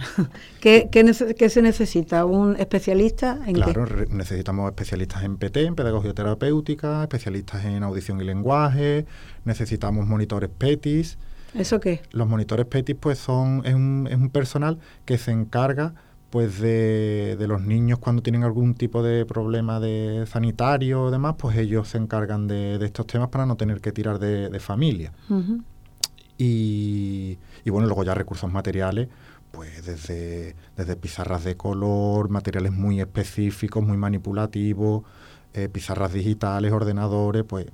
¿Qué, se necesita? ¿Un especialista en Claro, necesitamos especialistas en PT, en pedagogía terapéutica, especialistas en audición y lenguaje, necesitamos monitores PETIS. ¿Eso qué? Los monitores PETIS pues son, es un, es un personal que se encarga pues de, los niños cuando tienen algún tipo de problema de sanitario o demás, pues ellos se encargan de, estos temas para no tener que tirar de, familia. y, bueno, luego ya recursos materiales, pues desde, desde pizarras de color, materiales muy específicos, muy manipulativos, eh, pizarras digitales, ordenadores, pues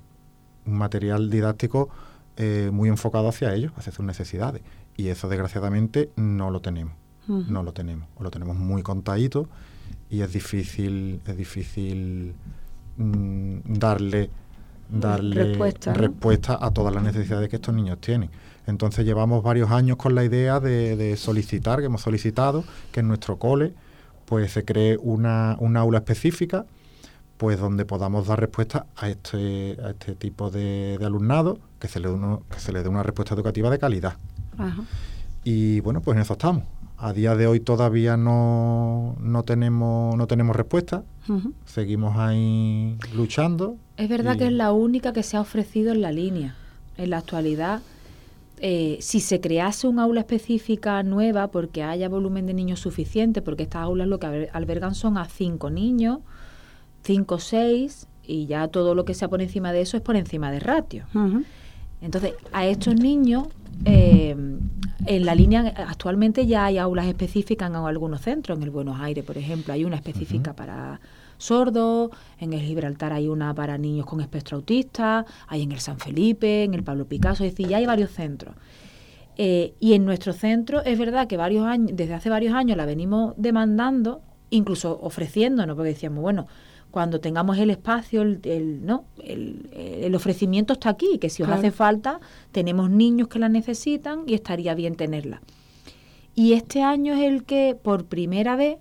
un material didáctico eh, muy enfocado hacia ellos, hacia sus necesidades. Y eso desgraciadamente no lo tenemos no lo tenemos, o lo tenemos muy contadito y es difícil, es difícil mm, darle darle respuesta, a todas las necesidades que estos niños tienen. Entonces llevamos varios años con la idea de, solicitar, que hemos solicitado, que en nuestro cole pues se cree una, aula específica pues donde podamos dar respuesta a este, a este tipo de, alumnado, que se, le que se le dé una respuesta educativa de calidad. Y bueno, pues en eso estamos. A día de hoy todavía no, no tenemos no tenemos respuesta. Seguimos ahí luchando. Es verdad que es la única que se ha ofrecido en la línea. En la actualidad, eh, si se crease un aula específica nueva porque haya volumen de niños suficiente, porque estas aulas lo que albergan son a cinco niños, cinco o seis, y ya todo lo que sea por encima de eso es por encima de ratio. Entonces, a estos niños eh, en la línea actualmente ya hay aulas específicas en algunos centros, en el Buenos Aires, por ejemplo, hay una específica para sordos, en el Gibraltar hay una para niños con espectro autista, hay en el San Felipe, en el Pablo Picasso, es decir, ya hay varios centros. Eh, y en nuestro centro es verdad que varios años, desde hace varios años la venimos demandando, incluso ofreciéndonos, porque decíamos, bueno, cuando tengamos el espacio, el, no, el, ofrecimiento está aquí, que si os hace falta, tenemos niños que la necesitan y estaría bien tenerla. Y este año es el que por primera vez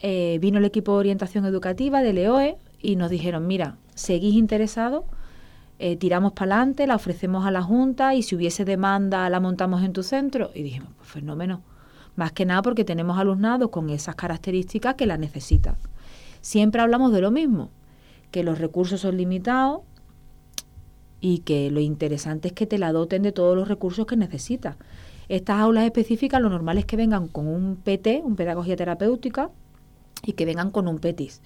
eh, vino el equipo de orientación educativa de LEOE y nos dijeron, mira, seguís interesados, eh, tiramos para adelante, la ofrecemos a la Junta y si hubiese demanda la montamos en tu centro. Y dijimos, pues fenómeno. Más que nada porque tenemos alumnados con esas características que la necesitan siempre hablamos de lo mismo, que los recursos son limitados y que lo interesante es que te la doten de todos los recursos que necesitas. Estas aulas específicas lo normal es que vengan con un PT, un pedagogía terapéutica, y que vengan con un PETIS,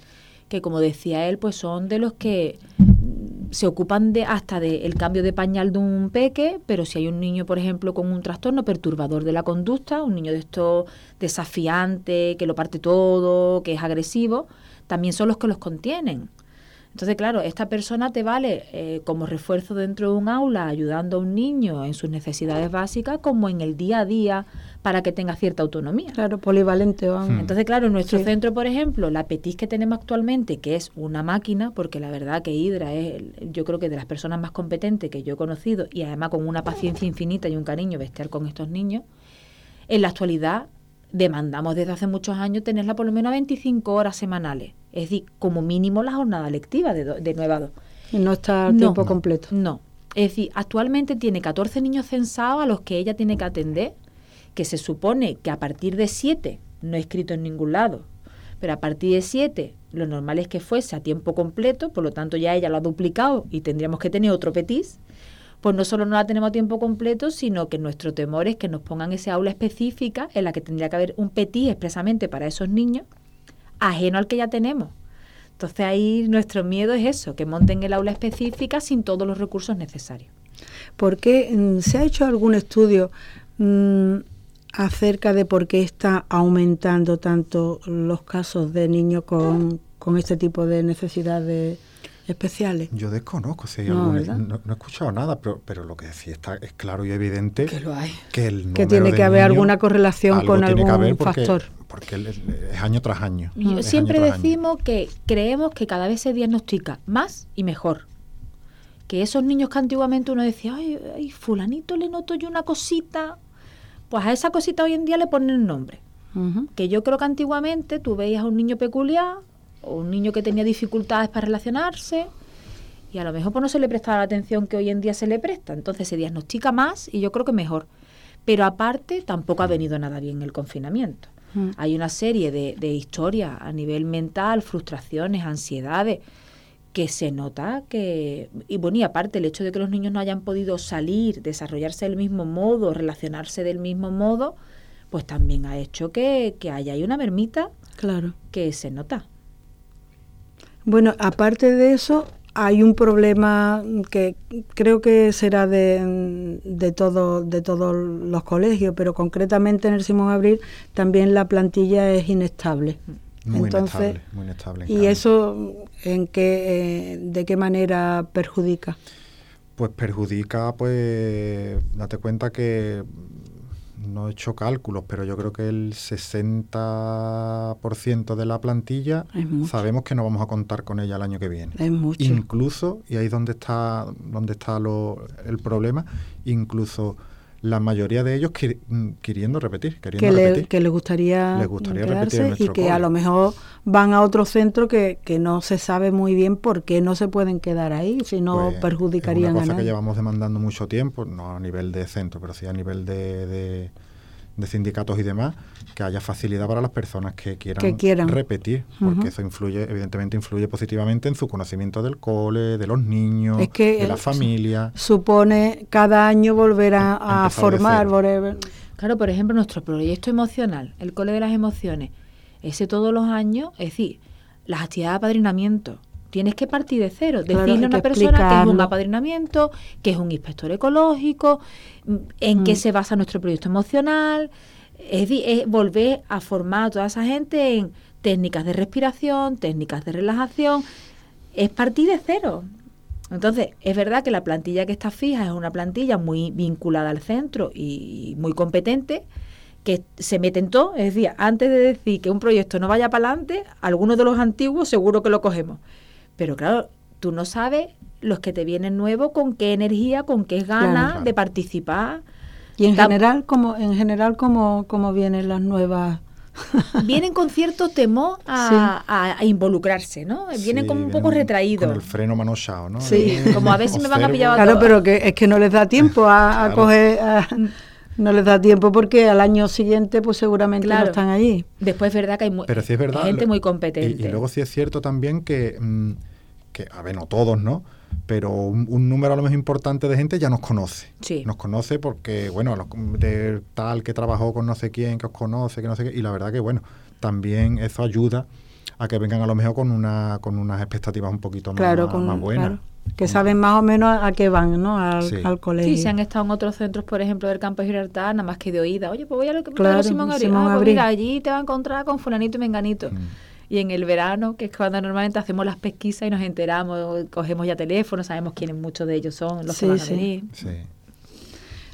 que como decía él, pues son de los que se ocupan de hasta del cambio de pañal de un peque, pero si hay un niño, por ejemplo, con un trastorno perturbador de la conducta, un niño de esto desafiante, que lo parte todo, que es agresivo, también son los que los contienen. Entonces, claro, esta persona te vale eh, como refuerzo dentro de un aula, ayudando a un niño en sus necesidades básicas, como en el día a día para que tenga cierta autonomía. Claro, polivalente. Hmm. Entonces, claro, en nuestro centro, por ejemplo, la PETIS que tenemos actualmente, que es una máquina, porque la verdad que Hidra es, yo creo que de las personas más competentes que yo he conocido y además con una paciencia infinita y un cariño bestial con estos niños, en la actualidad demandamos desde hace muchos años tenerla por lo menos a 25 horas semanales. Es decir, como mínimo la jornada lectiva de, de 9 a 2. Y no está a tiempo completo. No. Es decir, actualmente tiene 14 niños censados a los que ella tiene que atender, que se supone que a partir de 7, no he escrito en ningún lado, pero a partir de 7 lo normal es que fuese a tiempo completo, por lo tanto ya ella lo ha duplicado y tendríamos que tener otro petis pues no solo no la tenemos a tiempo completo, sino que nuestro temor es que nos pongan ese aula específica en la que tendría que haber un petit expresamente para esos niños, ajeno al que ya tenemos. Entonces ahí nuestro miedo es eso, que monten el aula específica sin todos los recursos necesarios. ¿Por qué mm, se ha hecho algún estudio mm, acerca de por qué está aumentando tanto los casos de niños con, con este tipo de necesidades especiales? Yo desconozco, si hay No, no, no he escuchado nada, pero, pero lo que sí está es claro y evidente Que lo hay. que el Que número tiene que haber niños- alguna correlación con tiene que algún haber porque- factor. Porque es año tras año. Yo siempre año tras año. decimos que creemos que cada vez se diagnostica más y mejor. Que esos niños que antiguamente uno decía, ay, ay, fulanito le noto yo una cosita, pues a esa cosita hoy en día le ponen nombre. Que yo creo que antiguamente tú veías a un niño peculiar o un niño que tenía dificultades para relacionarse y a lo mejor pues no se le prestaba la atención que hoy en día se le presta. Entonces se diagnostica más y yo creo que mejor. Pero aparte tampoco ha venido nada bien el confinamiento. Mm. Hay una serie de, de historias a nivel mental, frustraciones, ansiedades, que se nota que, y bueno, y aparte el hecho de que los niños no hayan podido salir, desarrollarse del mismo modo, relacionarse del mismo modo, pues también ha hecho que, que haya una mermita Claro. que se nota. Bueno, aparte de eso, hay un problema que creo que será de, de, todo, de todos los colegios, pero concretamente en el Simón Abril también la plantilla es inestable. Muy Entonces, inestable, muy inestable. en ¿Y eso en qué, eh, de qué manera perjudica? Pues perjudica, pues, date cuenta que no he hecho cálculos, pero yo creo que el 60% de la plantilla sabemos que no vamos a contar con ella el año que viene. Es mucho. Incluso, y ahí es donde está, donde está lo- el problema, incluso la mayoría de ellos qui- mm, queriendo repetir, queriendo que le, repetir. que le gustaría, Les gustaría quedarse y que a lo mejor van a otro centro que, que no se sabe muy bien por qué no se pueden quedar ahí, si no Pues, perjudicarían Es una a cosa que llevamos demandando mucho tiempo, no a nivel de centro, pero sí a nivel de, de- de sindicatos y demás, que haya facilidad para las personas que quieran, Que quieran. repetir, porque eso influye, evidentemente influye positivamente en su conocimiento del cole, de los niños, Es que, de la familia. Supone cada año volver a, formar, volver- Claro, por ejemplo, nuestro proyecto emocional, el Cole de las Emociones, ese todos los años, es decir, las actividades de apadrinamiento. Tienes que partir de cero, Claro, decirle a una persona que es un apadrinamiento, que es un inspector ecológico, mm, en qué Mm. se basa nuestro proyecto emocional. Es, es volver a formar a toda esa gente en técnicas de respiración, técnicas de relajación. Es partir de cero. Entonces, es verdad que la plantilla que está fija es una plantilla muy vinculada al centro y muy competente, que se mete en todo. Es decir, antes de decir que un proyecto no vaya para adelante, algunos de los antiguos seguro que lo cogemos. Pero claro, tú no sabes los que te vienen nuevos con qué energía, con qué ganas Claro. de participar. Y en general, como en general cómo, cómo vienen las nuevas (laughs) Vienen con cierto temor a, a- a involucrarse, ¿no? Vienen Sí, como un poco retraídos. Con el freno manoseado, ¿no? Sí. Como a ver si me van a pillar a Claro, pero que es que no les da tiempo a, coger, a- no les da tiempo porque al año siguiente pues seguramente Claro. no están allí. Después es verdad que hay Pero sí es verdad. gente lo- muy competente. Y, luego sí es cierto también que, mm, que, a ver, no todos, ¿no? Pero un, un número a lo mejor importante de gente ya nos conoce. Sí. Nos conoce porque, bueno, los- de tal que trabajó con no sé quién, que os conoce, que no sé qué. Y la verdad que, bueno, también eso ayuda a que vengan a lo mejor con una con unas expectativas un poquito más, Claro, con, más buenas. claro, que saben más o menos a qué van, ¿no? Al, Sí. al colegio. Sí, se han estado en otros centros, por ejemplo, del campo de Gibraltar, nada más que de oída. Oye, pues voy a lo que Claro, Simón Abril. Simón Ah, pues mira, allí te va a encontrar con fulanito y menganito. Mm. Y en el verano, que es cuando normalmente hacemos las pesquisas y nos enteramos, cogemos ya teléfono, sabemos quiénes muchos de ellos son, los Sí, que van a sí. venir. Sí.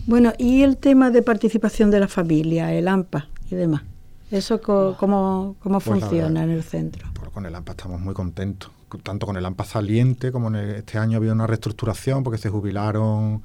Bueno, y el tema de participación de la familia, el AMPA y demás. ¿Eso co- cómo, cómo Pues funciona verdad. en el centro? Pues con el AMPA estamos muy contentos. Tanto con el AMPA saliente como en el- este año había una reestructuración porque se jubilaron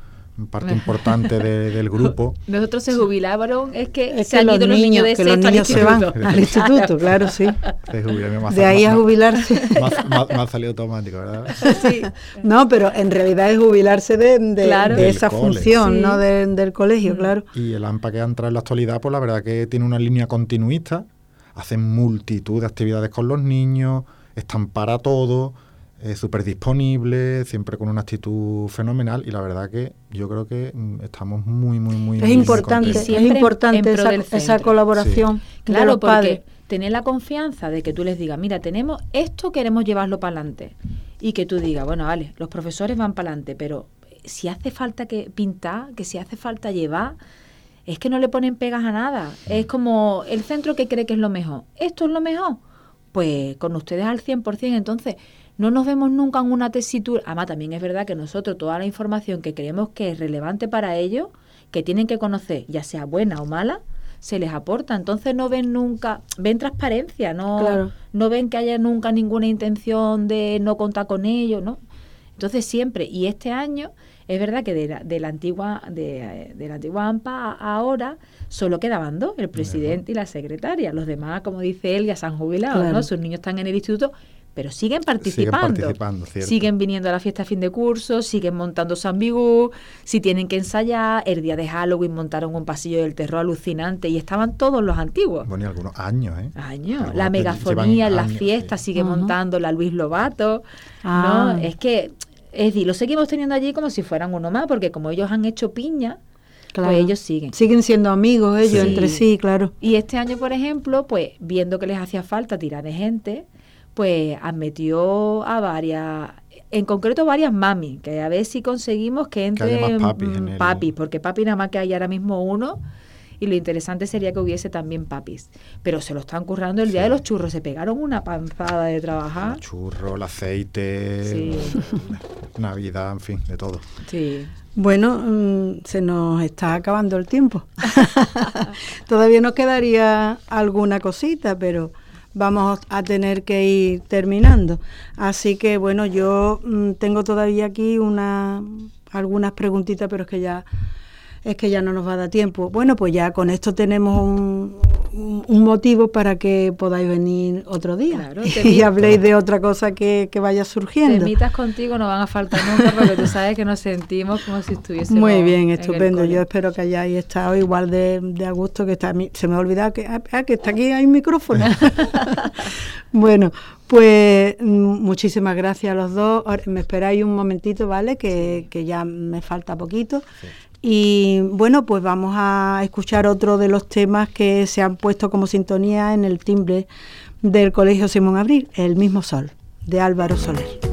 parte importante de- del grupo. (laughs) Nosotros se jubilaron, es que Es se que han los ido los niños de que los niños se van al instituto, (laughs) claro, sí. Se De ahí a jubilarse. Me ha, salido automático, ¿verdad? Sí. No, pero en realidad es jubilarse de, de- Claro. de Del esa cole. función, Sí. ¿no? De- del colegio, claro. Y el AMPA que ha entrado en la actualidad, pues la verdad que tiene una línea continuista, hacen multitud de actividades con los niños, están para todo, es súper disponible, siempre con una actitud fenomenal y la verdad que yo creo que mm, estamos muy, muy, muy... Es importante, es importante esa, colaboración Claro, los porque padres. tener la confianza de que tú les digas, mira, tenemos esto, queremos llevarlo para adelante. Y que tú digas, bueno, vale, los profesores van para adelante, pero si hace falta que pintar, que si hace falta llevar, es que no le ponen pegas a nada. Es como el centro que cree que es lo mejor. ¿Esto es lo mejor? Pues con ustedes al 100%. Entonces, no nos vemos nunca en una tesitura. Además, también es verdad que nosotros toda la información que creemos que es relevante para ellos, que tienen que conocer, ya sea buena o mala, se les aporta. Entonces no ven nunca, ven transparencia, no, no ven que haya nunca ninguna intención de no contar con ellos, ¿no? Entonces siempre, y este año es verdad que de la, de la antigua de, de, la antigua AMPA ahora solo quedaban dos, el presidente y la secretaria. Los demás, como dice él, ya se han jubilado, ¿no? Sus niños están en el instituto, pero siguen participando. Siguen, viniendo a la fiesta a fin de curso, siguen montando Bigú, si tienen que ensayar, el día de Halloween montaron un pasillo del terror alucinante y estaban todos los antiguos. Bueno, y algunos años, ¿eh? Años. la megafonía en las fiestas sigue montando la Luis Lobato, ¿no? Ah. Es que es decir, lo seguimos teniendo allí como si fueran uno más, porque como ellos han hecho piña, pues ellos siguen. Siguen siendo amigos ellos entre sí, claro. Y este año, por ejemplo, pues viendo que les hacía falta tirar de gente, pues admitió a varias, en concreto varias mami, que a ver si conseguimos que entre papis, porque papi nada más que hay ahora mismo uno y lo interesante sería que hubiese también papis. Pero se lo están currando el día de los churros, se pegaron una panzada de trabajar. El churro, el aceite, (laughs) Navidad, en fin, de todo. Sí. Bueno, mm, se nos está acabando el tiempo. (laughs) Todavía nos quedaría alguna cosita, pero vamos a tener que ir terminando. Así que bueno, yo mm, tengo todavía aquí una algunas preguntitas, pero es que ya es que ya no nos va a dar tiempo. Bueno, pues ya con esto tenemos un, motivo para que podáis venir otro día (laughs) y habléis de otra cosa que, vaya surgiendo. Temitas contigo no van a faltar nunca porque tú sabes que nos sentimos como si estuviésemos Muy bien, estupendo. Yo espero que hayáis estado igual de, a gusto que está. Se me ha olvidado que, ah, ah, que está aquí, hay micrófono. (laughs) bueno, pues mm, muchísimas gracias a los dos. me esperáis un momentito, ¿vale? Que, que ya me falta poquito. Y bueno, pues vamos a escuchar otro de los temas que se han puesto como sintonía en el timbre del Colegio Simón Abril, El mismo sol, de Álvaro Soler.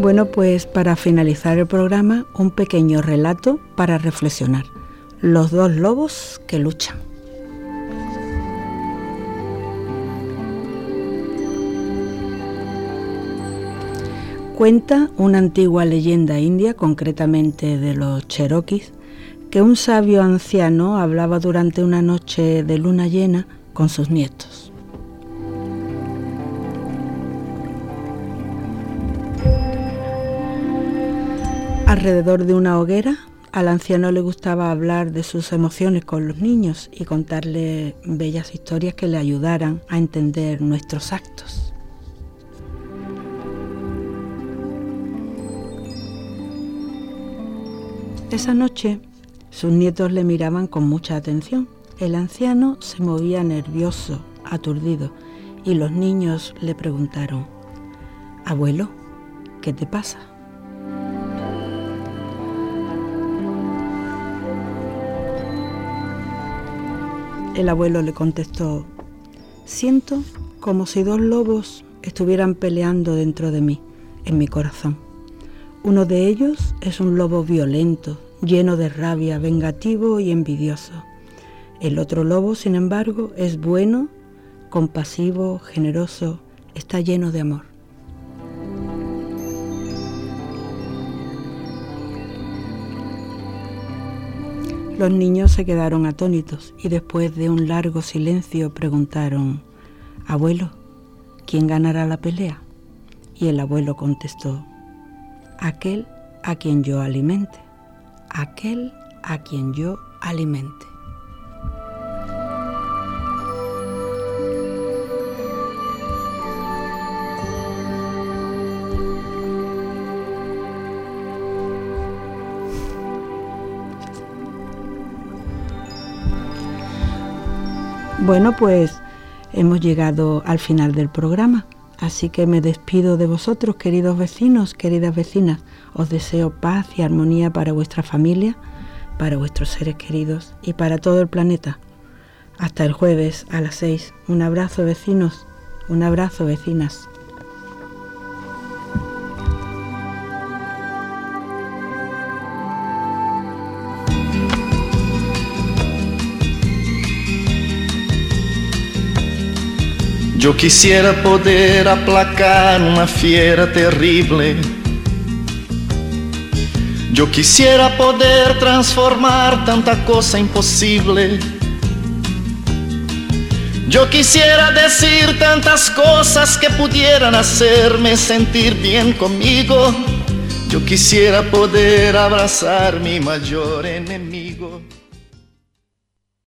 Bueno, pues para finalizar el programa, un pequeño relato para reflexionar. Los dos lobos que luchan. Cuenta una antigua leyenda india, concretamente de los cherokees, que un sabio anciano hablaba durante una noche de luna llena con sus nietos. Alrededor de una hoguera, al anciano le gustaba hablar de sus emociones con los niños y contarle bellas historias que le ayudaran a entender nuestros actos. Esa noche sus nietos le miraban con mucha atención. El anciano se movía nervioso, aturdido, y los niños le preguntaron, Abuelo, ¿qué te pasa? El abuelo le contestó, siento como si dos lobos estuvieran peleando dentro de mí, en mi corazón. Uno de ellos es un lobo violento, lleno de rabia, vengativo y envidioso. El otro lobo, sin embargo, es bueno, compasivo, generoso, está lleno de amor. Los niños se quedaron atónitos y después de un largo silencio preguntaron, Abuelo, ¿quién ganará la pelea? Y el abuelo contestó, aquel a quien yo alimente, aquel a quien yo alimente. Bueno, pues hemos llegado al final del programa. Así que me despido de vosotros, queridos vecinos, queridas vecinas. Os deseo paz y armonía para vuestra familia, para vuestros seres queridos y para todo el planeta. Hasta el jueves a las seis. Un abrazo vecinos, un abrazo vecinas. Yo quisiera poder aplacar una fiera terrible. Yo quisiera poder transformar tanta cosa imposible. Yo quisiera decir tantas cosas que pudieran hacerme sentir bien conmigo. Yo quisiera poder abrazar mi mayor enemigo.